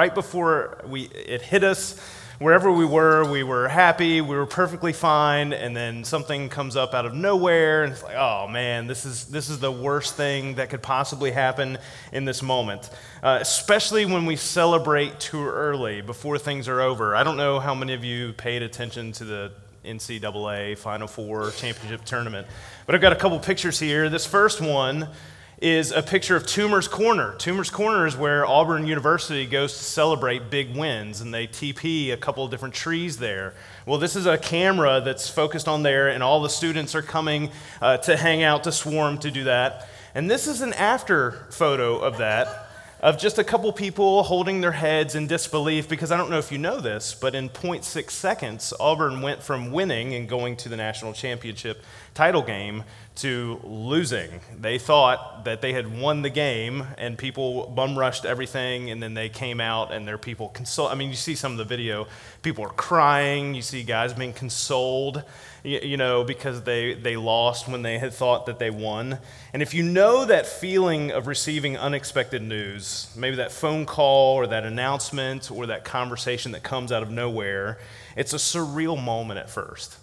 Right before we, it hit us, wherever we were, we were happy, we were perfectly fine, and then something comes up out of nowhere, and it's like, oh man, this is, this is the worst thing that could possibly happen in this moment. Uh, especially when we celebrate too early, before things are over. I don't know how many of you paid attention to the NCAA Final Four championship tournament, but I've got a couple pictures here. This first one, is a picture of Toomer's Corner. Toomer's Corner is where Auburn University goes to celebrate big wins, and they TP a couple of different trees there. Well, this is a camera that's focused on there, and all the students are coming uh, to hang out, to swarm, to do that. And this is an after photo of that of just a couple people holding their heads in disbelief because I don't know if you know this, but in 0.6 seconds, Auburn went from winning and going to the national championship title game to losing. They thought that they had won the game and people bum rushed everything and then they came out and their people console. I mean, you see some of the video, people are crying, you see guys being consoled you know, because they, they lost when they had thought that they won. And if you know that feeling of receiving unexpected news, maybe that phone call or that announcement or that conversation that comes out of nowhere, it's a surreal moment at first.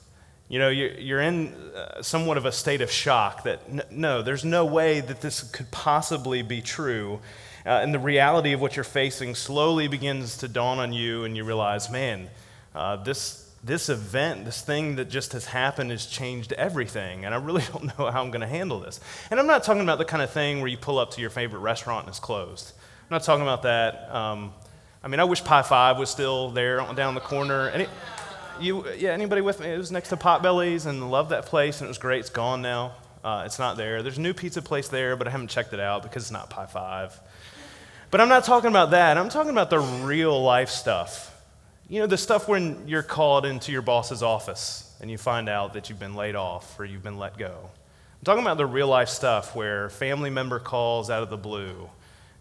You know, you're in uh, somewhat of a state of shock that no, there's no way that this could possibly be true. Uh, and the reality of what you're facing slowly begins to dawn on you, and you realize, man, uh, this, this event, this thing that just has happened, has changed everything, and I really don't know how I'm going to handle this. And I'm not talking about the kind of thing where you pull up to your favorite restaurant and it's closed. I'm not talking about that. Um, I mean, I wish Pie Five was still there down the corner. Any, you, yeah, anybody with me? It was next to Potbelly's and loved that place, and it was great. It's gone now. Uh, it's not there. There's a new pizza place there, but I haven't checked it out because it's not Pie Five. But I'm not talking about that. I'm talking about the real life stuff you know, the stuff when you're called into your boss's office and you find out that you've been laid off or you've been let go. I'm talking about the real life stuff where family member calls out of the blue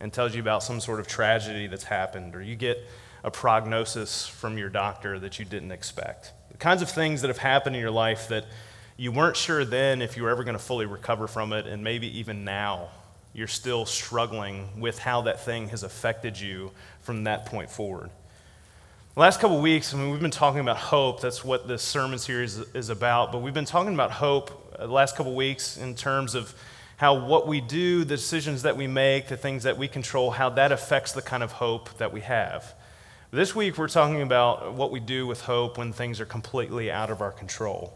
and tells you about some sort of tragedy that's happened, or you get a prognosis from your doctor that you didn't expect. The kinds of things that have happened in your life that you weren't sure then if you were ever going to fully recover from it, and maybe even now you're still struggling with how that thing has affected you from that point forward. The last couple weeks, I mean, we've been talking about hope. That's what this sermon series is about. But we've been talking about hope uh, the last couple weeks in terms of how what we do, the decisions that we make, the things that we control, how that affects the kind of hope that we have. This week, we're talking about what we do with hope when things are completely out of our control.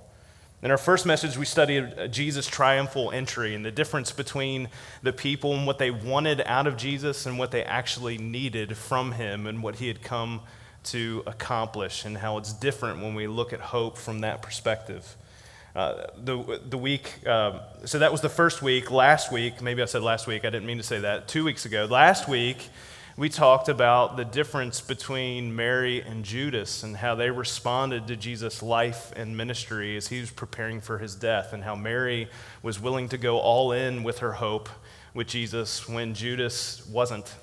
In our first message, we studied Jesus' triumphal entry and the difference between the people and what they wanted out of Jesus and what they actually needed from him and what he had come to accomplish and how it's different when we look at hope from that perspective. Uh, the, the week, uh, so that was the first week. Last week, maybe I said last week, I didn't mean to say that, two weeks ago. Last week, we talked about the difference between Mary and Judas and how they responded to Jesus' life and ministry as he was preparing for his death, and how Mary was willing to go all in with her hope with Jesus when Judas wasn't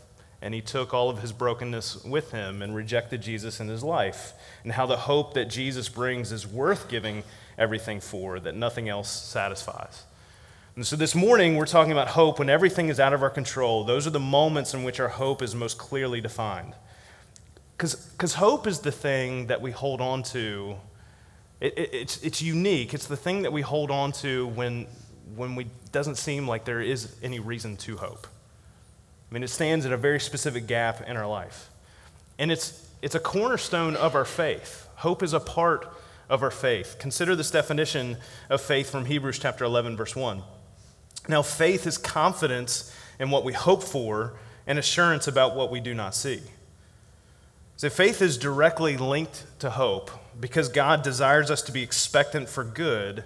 and he took all of his brokenness with him and rejected Jesus in his life, and how the hope that Jesus brings is worth giving everything for, that nothing else satisfies. And so this morning, we're talking about hope when everything is out of our control. Those are the moments in which our hope is most clearly defined. Because hope is the thing that we hold on to. It, it, it's, it's unique. It's the thing that we hold on to when, when we doesn't seem like there is any reason to hope. I mean, it stands at a very specific gap in our life. And it's, it's a cornerstone of our faith. Hope is a part of our faith. Consider this definition of faith from Hebrews chapter 11, verse 1. Now, faith is confidence in what we hope for and assurance about what we do not see. So, faith is directly linked to hope because God desires us to be expectant for good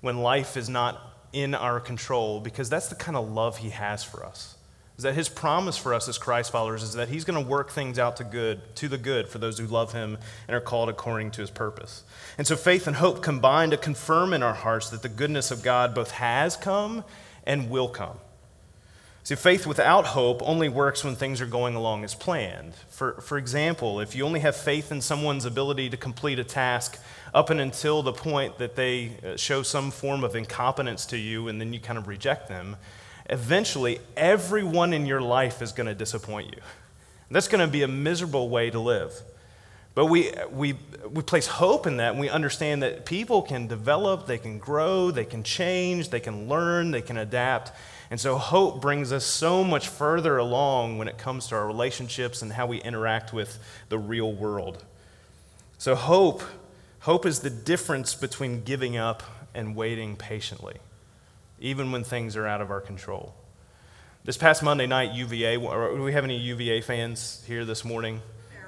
when life is not in our control, because that's the kind of love He has for us is that his promise for us as Christ followers is that he's going to work things out to good, to the good for those who love him and are called according to his purpose. And so faith and hope combine to confirm in our hearts that the goodness of God both has come and will come. See, faith without hope only works when things are going along as planned. For, for example, if you only have faith in someone's ability to complete a task up and until the point that they uh, show some form of incompetence to you and then you kind of reject them, eventually everyone in your life is going to disappoint you. That's going to be a miserable way to live. But we, we, we place hope in that, and we understand that people can develop, they can grow, they can change, they can learn, they can adapt. And so, hope brings us so much further along when it comes to our relationships and how we interact with the real world. So, hope, hope is the difference between giving up and waiting patiently, even when things are out of our control. This past Monday night, UVA, do we have any UVA fans here this morning?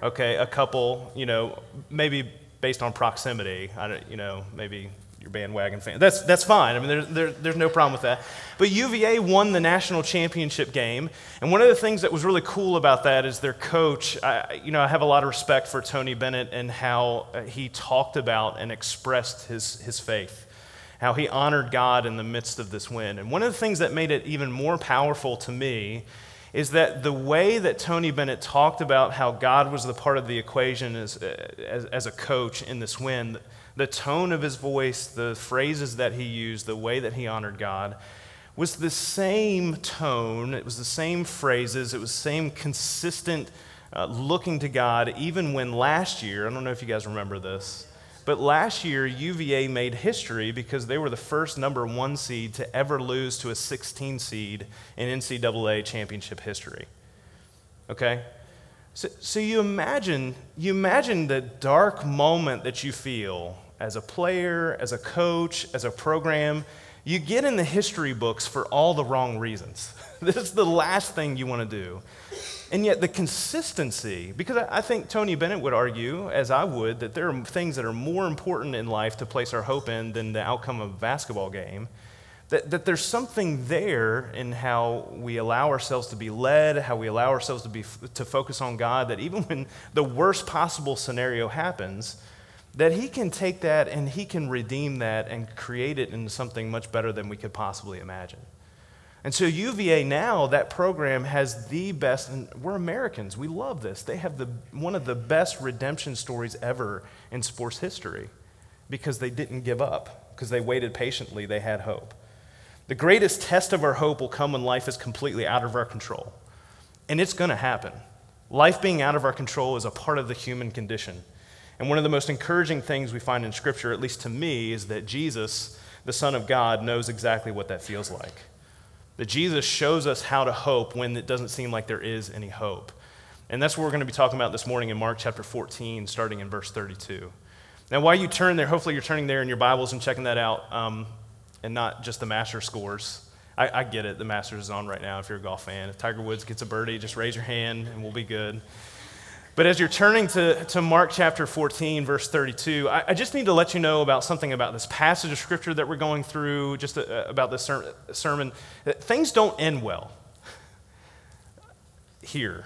Okay, a couple, you know, maybe based on proximity. I don't, you know, maybe your bandwagon fan. That's, that's fine. I mean, there, there, there's no problem with that. But UVA won the national championship game. And one of the things that was really cool about that is their coach. I, you know, I have a lot of respect for Tony Bennett and how uh, he talked about and expressed his, his faith how he honored God in the midst of this win. And one of the things that made it even more powerful to me is that the way that Tony Bennett talked about how God was the part of the equation as, as, as, a coach in this win, the tone of his voice, the phrases that he used, the way that he honored God, was the same tone, it was the same phrases, it was the same consistent uh, looking to God, even when last year, I don't know if you guys remember this, but last year, UVA made history because they were the first number one seed to ever lose to a 16 seed in NCAA championship history. Okay? So, so you imagine, you imagine the dark moment that you feel as a player, as a coach, as a program. You get in the history books for all the wrong reasons. this is the last thing you want to do. And yet, the consistency, because I think Tony Bennett would argue, as I would, that there are things that are more important in life to place our hope in than the outcome of a basketball game. That, that there's something there in how we allow ourselves to be led, how we allow ourselves to, be, to focus on God, that even when the worst possible scenario happens, that He can take that and He can redeem that and create it into something much better than we could possibly imagine. And so UVA now, that program has the best, and we're Americans, we love this. They have the, one of the best redemption stories ever in sports history because they didn't give up, because they waited patiently, they had hope. The greatest test of our hope will come when life is completely out of our control. And it's going to happen. Life being out of our control is a part of the human condition. And one of the most encouraging things we find in Scripture, at least to me, is that Jesus, the Son of God, knows exactly what that feels like. That Jesus shows us how to hope when it doesn't seem like there is any hope. And that's what we're going to be talking about this morning in Mark chapter 14, starting in verse 32. Now, while you turn there, hopefully you're turning there in your Bibles and checking that out, um, and not just the master scores. I, I, get it, the Masters is on right now if you're a golf fan. If Tiger Woods gets a birdie, just raise your hand and we'll be good. But as you're turning to, to Mark chapter 14, verse 32, I, I, just need to let you know about something about this passage of scripture that we're going through, just uh, about this ser- sermon. Things don't end well here.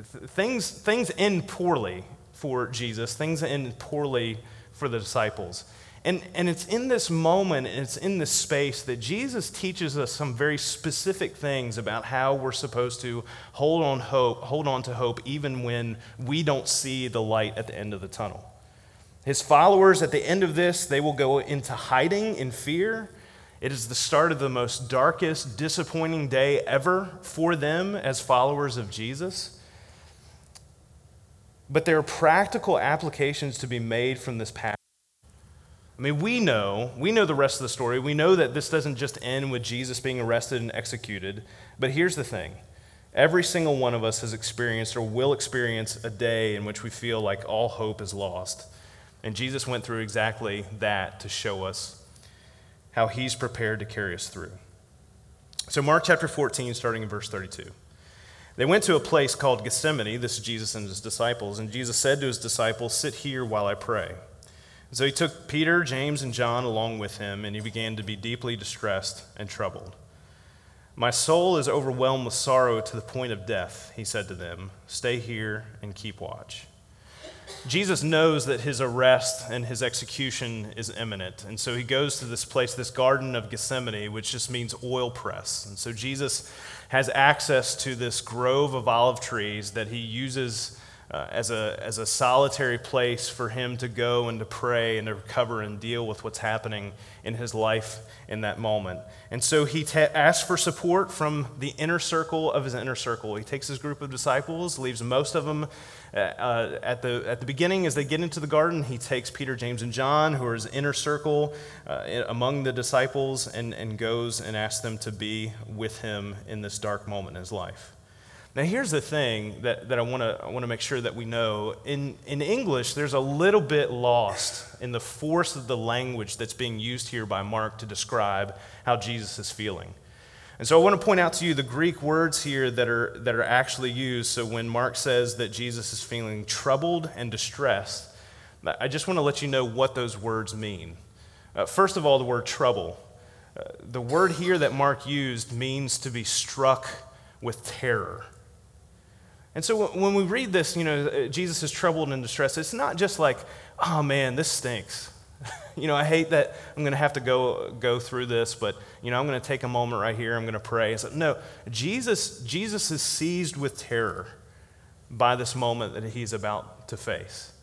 Things, things end poorly for Jesus, things end poorly for the disciples. And, and it's in this moment, it's in this space that Jesus teaches us some very specific things about how we're supposed to hold on hope, hold on to hope even when we don't see the light at the end of the tunnel. His followers at the end of this, they will go into hiding in fear. It is the start of the most darkest, disappointing day ever for them as followers of Jesus. But there are practical applications to be made from this passage. I mean, we know, we know the rest of the story. We know that this doesn't just end with Jesus being arrested and executed. But here's the thing every single one of us has experienced or will experience a day in which we feel like all hope is lost. And Jesus went through exactly that to show us how he's prepared to carry us through. So, Mark chapter 14, starting in verse 32. They went to a place called Gethsemane. This is Jesus and his disciples. And Jesus said to his disciples, Sit here while I pray. So he took Peter, James, and John along with him, and he began to be deeply distressed and troubled. My soul is overwhelmed with sorrow to the point of death, he said to them. Stay here and keep watch. Jesus knows that his arrest and his execution is imminent. And so he goes to this place, this Garden of Gethsemane, which just means oil press. And so Jesus has access to this grove of olive trees that he uses uh, as, a, as a solitary place for him to go and to pray and to recover and deal with what's happening in his life in that moment. And so he ta- asks for support from the inner circle of his inner circle. He takes his group of disciples, leaves most of them uh, uh, at, the, at the beginning as they get into the garden. He takes Peter, James, and John, who are his inner circle uh, among the disciples, and, and goes and asks them to be with him in this dark moment in his life. Now, here's the thing that, that I want to I wanna make sure that we know. In, in English, there's a little bit lost in the force of the language that's being used here by Mark to describe how Jesus is feeling. And so I want to point out to you the Greek words here that are, that are actually used. So when Mark says that Jesus is feeling troubled and distressed, I just want to let you know what those words mean. Uh, first of all, the word trouble. Uh, the word here that Mark used means to be struck with terror. And so when we read this, you know, uh, Jesus is troubled and distressed, it's not just like, oh man, this stinks. you know, I hate that I'm going to have to go, go through this, but, you know, I'm going to take a moment right here. I'm going to pray. So, no, Jesus, Jesus is seized with terror by this moment that he's about to face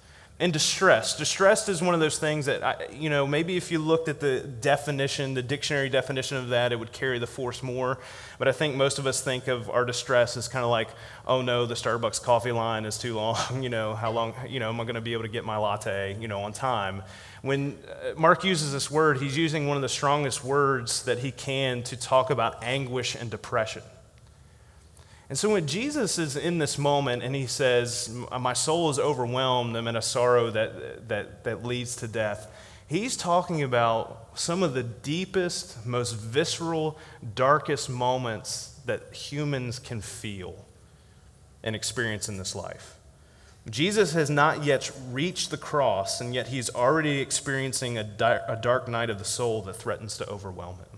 and distressed. Distressed is one of those things that, I, you know, maybe if you looked at the definition, the dictionary definition of that, it would carry the force more. But I think most of us think of our distress as kind of like, oh no, the Starbucks coffee line is too long. You know, how long, you know, am I going to be able to get my latte, you know, on time? When uh, Mark uses this word, he's using one of the strongest words that he can to talk about anguish and depression. And so when Jesus is in this moment and he says, My soul is overwhelmed, I'm in a sorrow that, that, that leads to death, he's talking about some of the deepest, most visceral, darkest moments that humans can feel and experience in this life. Jesus has not yet reached the cross, and yet he's already experiencing a, a dark night of the soul that threatens to overwhelm him.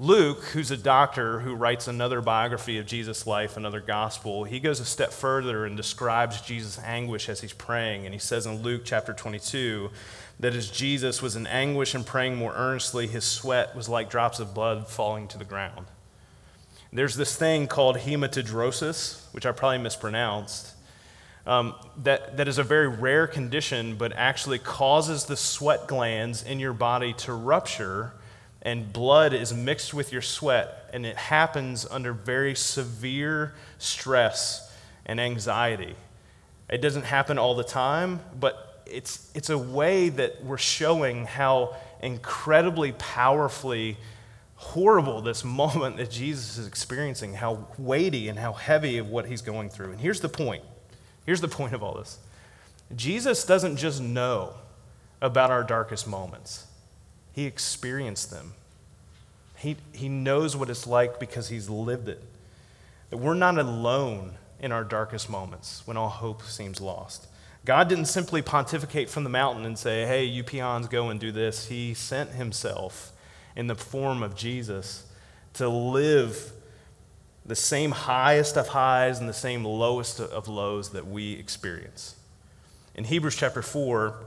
Luke, who's a doctor who writes another biography of Jesus' life, another gospel, he goes a step further and describes Jesus' anguish as he's praying. And he says in Luke chapter 22 that as Jesus was in anguish and praying more earnestly, his sweat was like drops of blood falling to the ground. There's this thing called hematidrosis, which I probably mispronounced, um, that, that is a very rare condition, but actually causes the sweat glands in your body to rupture and blood is mixed with your sweat, and it happens under very severe stress and anxiety. It doesn't happen all the time, but it's, it's a way that we're showing how incredibly powerfully horrible this moment that Jesus is experiencing, how weighty and how heavy of what he's going through. And here's the point here's the point of all this Jesus doesn't just know about our darkest moments. He experienced them. He, he knows what it's like because he's lived it. That we're not alone in our darkest moments when all hope seems lost. God didn't simply pontificate from the mountain and say, hey, you peons, go and do this. He sent himself in the form of Jesus to live the same highest of highs and the same lowest of lows that we experience. In Hebrews chapter 4,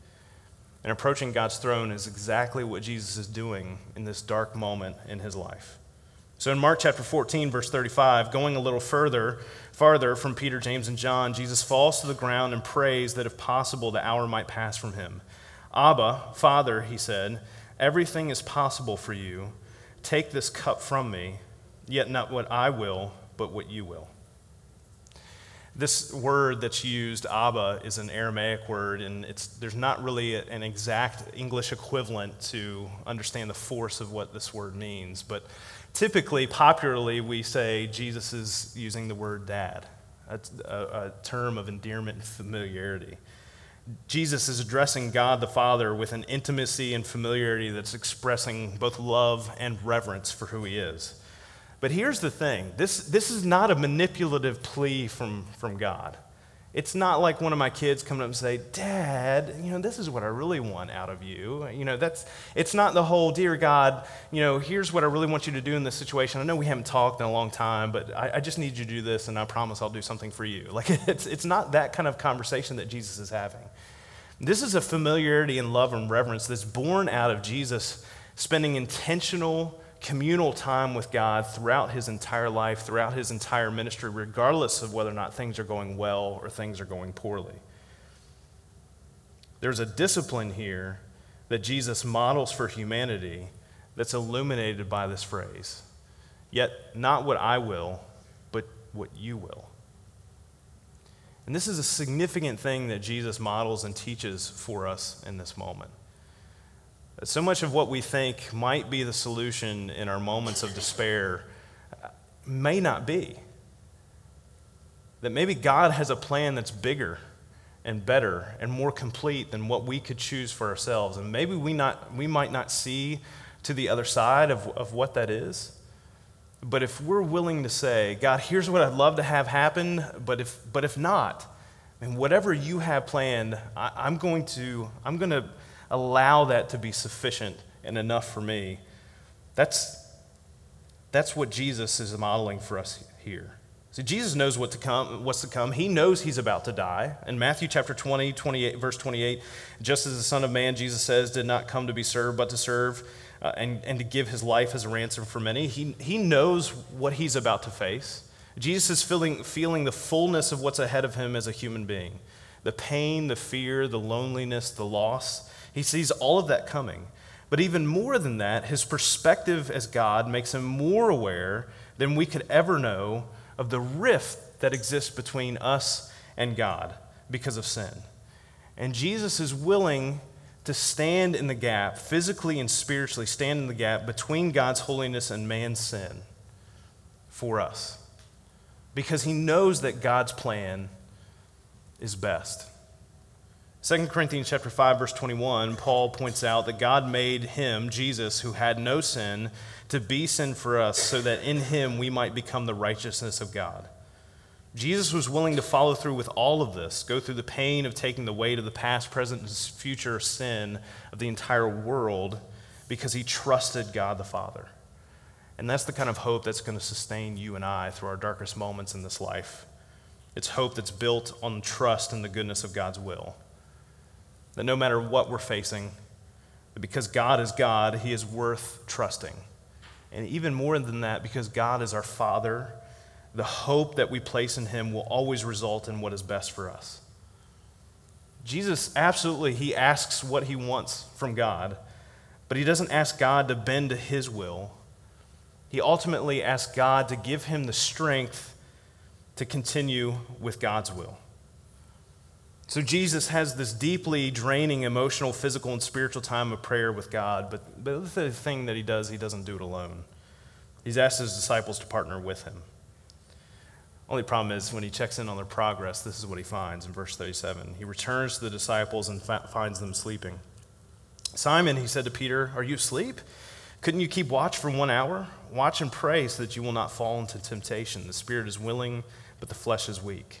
And approaching God's throne is exactly what Jesus is doing in this dark moment in his life. So in Mark chapter 14, verse 35, going a little further, farther from Peter, James, and John, Jesus falls to the ground and prays that if possible the hour might pass from him. Abba, Father, he said, everything is possible for you. Take this cup from me, yet not what I will, but what you will. This word that's used, Abba, is an Aramaic word, and it's, there's not really an exact English equivalent to understand the force of what this word means. But typically, popularly, we say Jesus is using the word dad, a, a, a term of endearment and familiarity. Jesus is addressing God the Father with an intimacy and familiarity that's expressing both love and reverence for who he is. But here's the thing this, this is not a manipulative plea from, from God. It's not like one of my kids coming up and say, "Dad, you know, this is what I really want out of you." You know, that's it's not the whole, "Dear God, you know, here's what I really want you to do in this situation." I know we haven't talked in a long time, but I, I just need you to do this, and I promise I'll do something for you. Like it's it's not that kind of conversation that Jesus is having. This is a familiarity and love and reverence that's born out of Jesus spending intentional communal time with God throughout his entire life, throughout his entire ministry, regardless of whether or not things are going well or things are going poorly. There's a discipline here that Jesus models for humanity that's illuminated by this phrase. Yet, not what I will, but what you will. And this is a significant thing that Jesus models and teaches for us in this moment. So much of what we think might be the solution in our moments of despair uh, may not be. That maybe God has a plan that's bigger and better and more complete than what we could choose for ourselves. And maybe we, not, we might not see to the other side of, of what that is. But if we're willing to say, God, here's what I'd love to have happen, but if, but if not, and whatever you have planned, I, I'm going to, I'm going to allow that to be sufficient and enough for me. That's, that's what Jesus is modeling for us here. See, Jesus knows what to come, what's to come. He knows he's about to die. In Matthew chapter 20, 28, verse 28, just as the Son of Man, Jesus says, did not come to be served, but to serve uh, and, and to give his life as a ransom for many. He, he knows what he's about to face. Jesus is feeling, feeling the fullness of what's ahead of him as a human being the pain, the fear, the loneliness, the loss. He sees all of that coming. But even more than that, his perspective as God makes him more aware than we could ever know of the rift that exists between us and God because of sin. And Jesus is willing to stand in the gap, physically and spiritually, stand in the gap between God's holiness and man's sin for us. Because he knows that God's plan is best. 2 Corinthians chapter 5 verse 21, Paul points out that God made him, Jesus, who had no sin, to be sin for us so that in him we might become the righteousness of God. Jesus was willing to follow through with all of this, go through the pain of taking the weight of the past, present, and future sin of the entire world because he trusted God the Father. And that's the kind of hope that's going to sustain you and I through our darkest moments in this life. It's hope that's built on trust in the goodness of God's will. That no matter what we're facing, that because God is God, He is worth trusting. And even more than that, because God is our Father, the hope that we place in Him will always result in what is best for us. Jesus absolutely, He asks what He wants from God, but He doesn't ask God to bend to His will. He ultimately asks God to give Him the strength to continue with God's will. So Jesus has this deeply draining emotional, physical, and spiritual time of prayer with God, but, but the thing that he does, he doesn't do it alone. He's asked his disciples to partner with him. Only problem is when he checks in on their progress, this is what he finds in verse 37. He returns to the disciples and fa- finds them sleeping. Simon, he said to Peter, Are you asleep? Couldn't you keep watch for one hour? Watch and pray so that you will not fall into temptation. The spirit is willing, but the flesh is weak.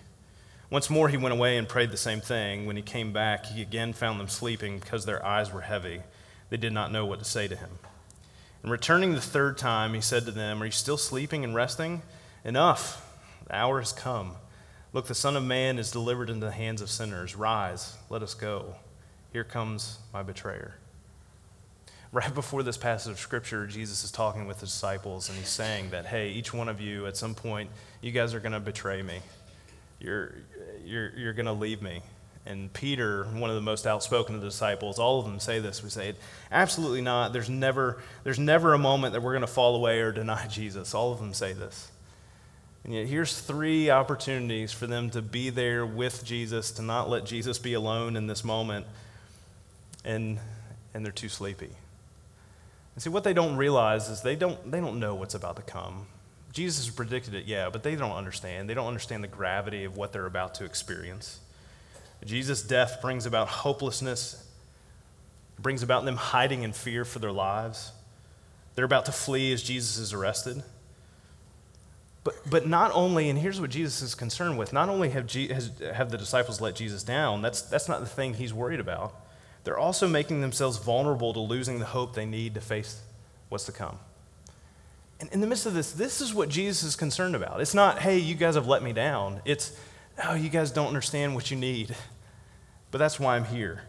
Once more he went away and prayed the same thing. When he came back, he again found them sleeping because their eyes were heavy. They did not know what to say to him. And returning the third time, he said to them, Are you still sleeping and resting? Enough. The hour has come. Look, the Son of Man is delivered into the hands of sinners. Rise, let us go. Here comes my betrayer. Right before this passage of Scripture, Jesus is talking with his disciples, and he's saying that, hey, each one of you, at some point, you guys are going to betray me you're, you're, you're going to leave me. And Peter, one of the most outspoken of the disciples, all of them say this. We say, absolutely not. There's never, there's never a moment that we're going to fall away or deny Jesus. All of them say this. And yet, here's three opportunities for them to be there with Jesus, to not let Jesus be alone in this moment. And, and they're too sleepy. And see, what they don't realize is they don't, they don't know what's about to come. Jesus predicted it, yeah, but they don't understand. They don't understand the gravity of what they're about to experience. Jesus' death brings about hopelessness, brings about them hiding in fear for their lives. They're about to flee as Jesus is arrested. But, but not only, and here's what Jesus is concerned with not only have, has, have the disciples let Jesus down, that's, that's not the thing he's worried about. They're also making themselves vulnerable to losing the hope they need to face what's to come. And in the midst of this, this is what Jesus is concerned about. It's not, hey, you guys have let me down. It's, oh, you guys don't understand what you need. But that's why I'm here.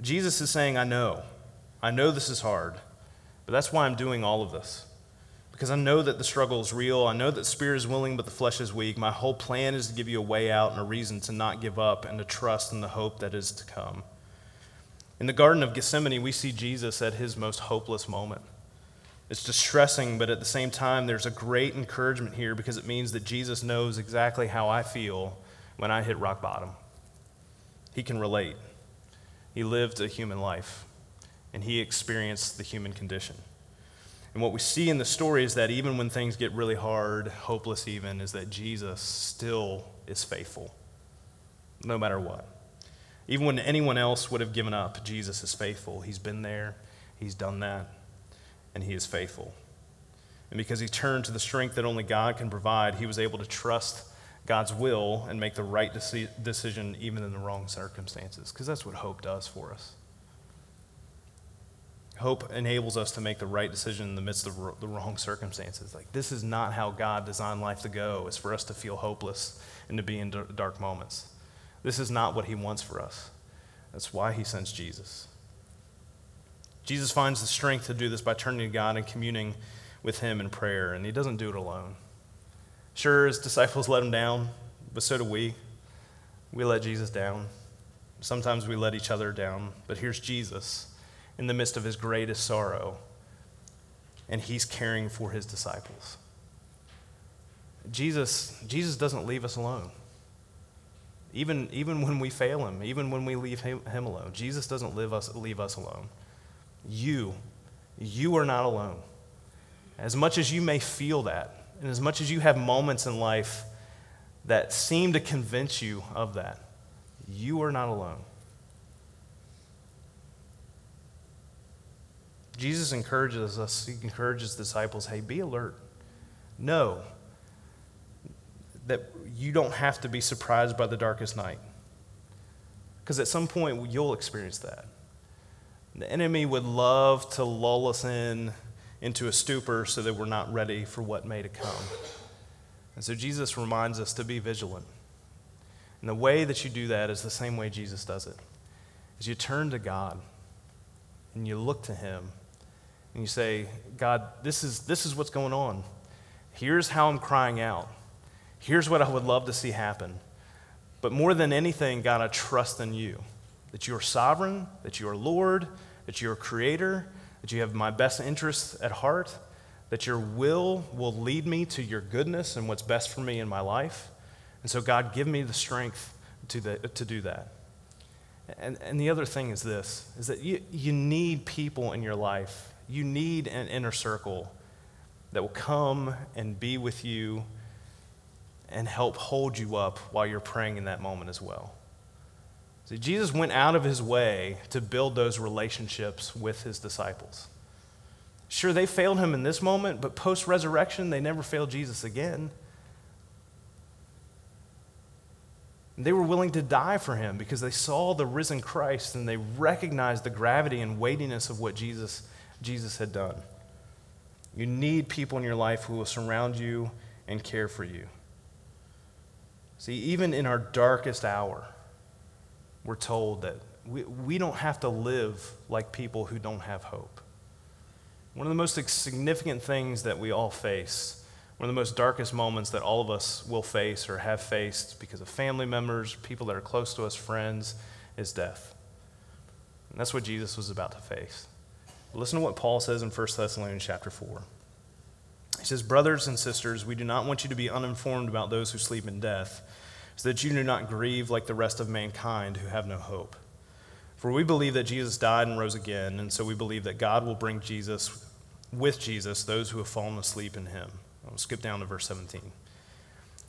Jesus is saying, I know. I know this is hard, but that's why I'm doing all of this because I know that the struggle is real. I know that spirit is willing, but the flesh is weak. My whole plan is to give you a way out and a reason to not give up and to trust in the hope that is to come. In the Garden of Gethsemane, we see Jesus at his most hopeless moment. It's distressing, but at the same time, there's a great encouragement here because it means that Jesus knows exactly how I feel when I hit rock bottom. He can relate. He lived a human life, and he experienced the human condition. And what we see in the story is that even when things get really hard, hopeless even, is that Jesus still is faithful, no matter what. Even when anyone else would have given up, Jesus is faithful. He's been there, He's done that, and He is faithful. And because He turned to the strength that only God can provide, He was able to trust God's will and make the right decision even in the wrong circumstances, because that's what hope does for us. Hope enables us to make the right decision in the midst of the wrong circumstances. Like, this is not how God designed life to go, is for us to feel hopeless and to be in dark moments. This is not what He wants for us. That's why He sends Jesus. Jesus finds the strength to do this by turning to God and communing with Him in prayer, and He doesn't do it alone. Sure, His disciples let Him down, but so do we. We let Jesus down. Sometimes we let each other down, but here's Jesus in the midst of his greatest sorrow, and he's caring for his disciples. Jesus, Jesus doesn't leave us alone. Even, even when we fail him, even when we leave him, him alone, Jesus doesn't leave us, leave us alone. You, you are not alone. As much as you may feel that, and as much as you have moments in life that seem to convince you of that, you are not alone. Jesus encourages us, he encourages disciples hey, be alert. Know that you don't have to be surprised by the darkest night. Because at some point, you'll experience that. The enemy would love to lull us in into a stupor so that we're not ready for what may to come. And so Jesus reminds us to be vigilant. And the way that you do that is the same way Jesus does it. Is you turn to God and you look to him and you say, God, this is, this is what's going on. Here's how I'm crying out. Here's what I would love to see happen. But more than anything, God, I trust in you that you are sovereign, that you are Lord, that you are creator, that you have my best interests at heart, that your will will lead me to your goodness and what's best for me in my life. And so, God, give me the strength to, the, to do that. And, and the other thing is this is that you, you need people in your life you need an inner circle that will come and be with you and help hold you up while you're praying in that moment as well. See, Jesus went out of his way to build those relationships with his disciples. Sure, they failed him in this moment, but post resurrection, they never failed Jesus again. They were willing to die for him because they saw the risen Christ and they recognized the gravity and weightiness of what Jesus Jesus had done. You need people in your life who will surround you and care for you. See, even in our darkest hour, we're told that we, we don't have to live like people who don't have hope. One of the most significant things that we all face, one of the most darkest moments that all of us will face or have faced because of family members, people that are close to us, friends, is death. And that's what Jesus was about to face. Listen to what Paul says in 1 Thessalonians chapter 4. He says, Brothers and sisters, we do not want you to be uninformed about those who sleep in death, so that you do not grieve like the rest of mankind who have no hope. For we believe that Jesus died and rose again, and so we believe that God will bring Jesus, with Jesus, those who have fallen asleep in him. I'll skip down to verse 17.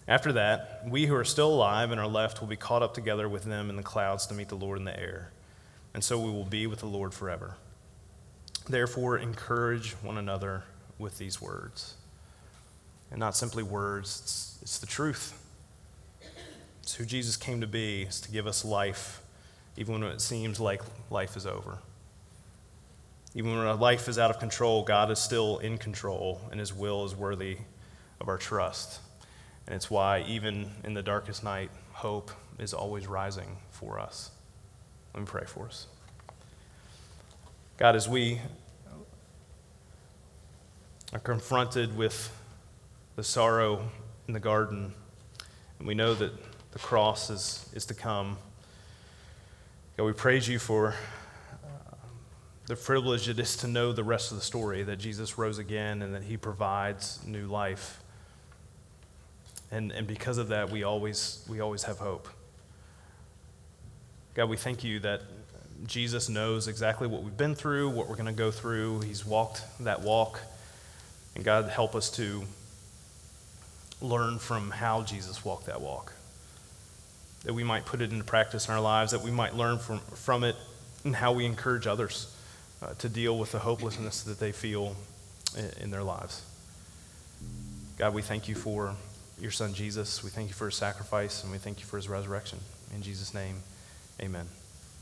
After that, we who are still alive and are left will be caught up together with them in the clouds to meet the Lord in the air, and so we will be with the Lord forever. Therefore, encourage one another with these words. And not simply words, it's, it's the truth. It's who Jesus came to be, is to give us life, even when it seems like life is over. Even when our life is out of control, God is still in control, and His will is worthy of our trust. And it's why, even in the darkest night, hope is always rising for us. Let me pray for us. God, as we are confronted with the sorrow in the garden, and we know that the cross is, is to come, God, we praise you for uh, the privilege it is to know the rest of the story that Jesus rose again and that he provides new life. And, and because of that, we always, we always have hope. God, we thank you that Jesus knows exactly what we've been through, what we're going to go through. He's walked that walk. And God, help us to learn from how Jesus walked that walk. That we might put it into practice in our lives, that we might learn from, from it and how we encourage others uh, to deal with the hopelessness that they feel in, in their lives. God, we thank you for your son Jesus. We thank you for his sacrifice, and we thank you for his resurrection. In Jesus' name, amen.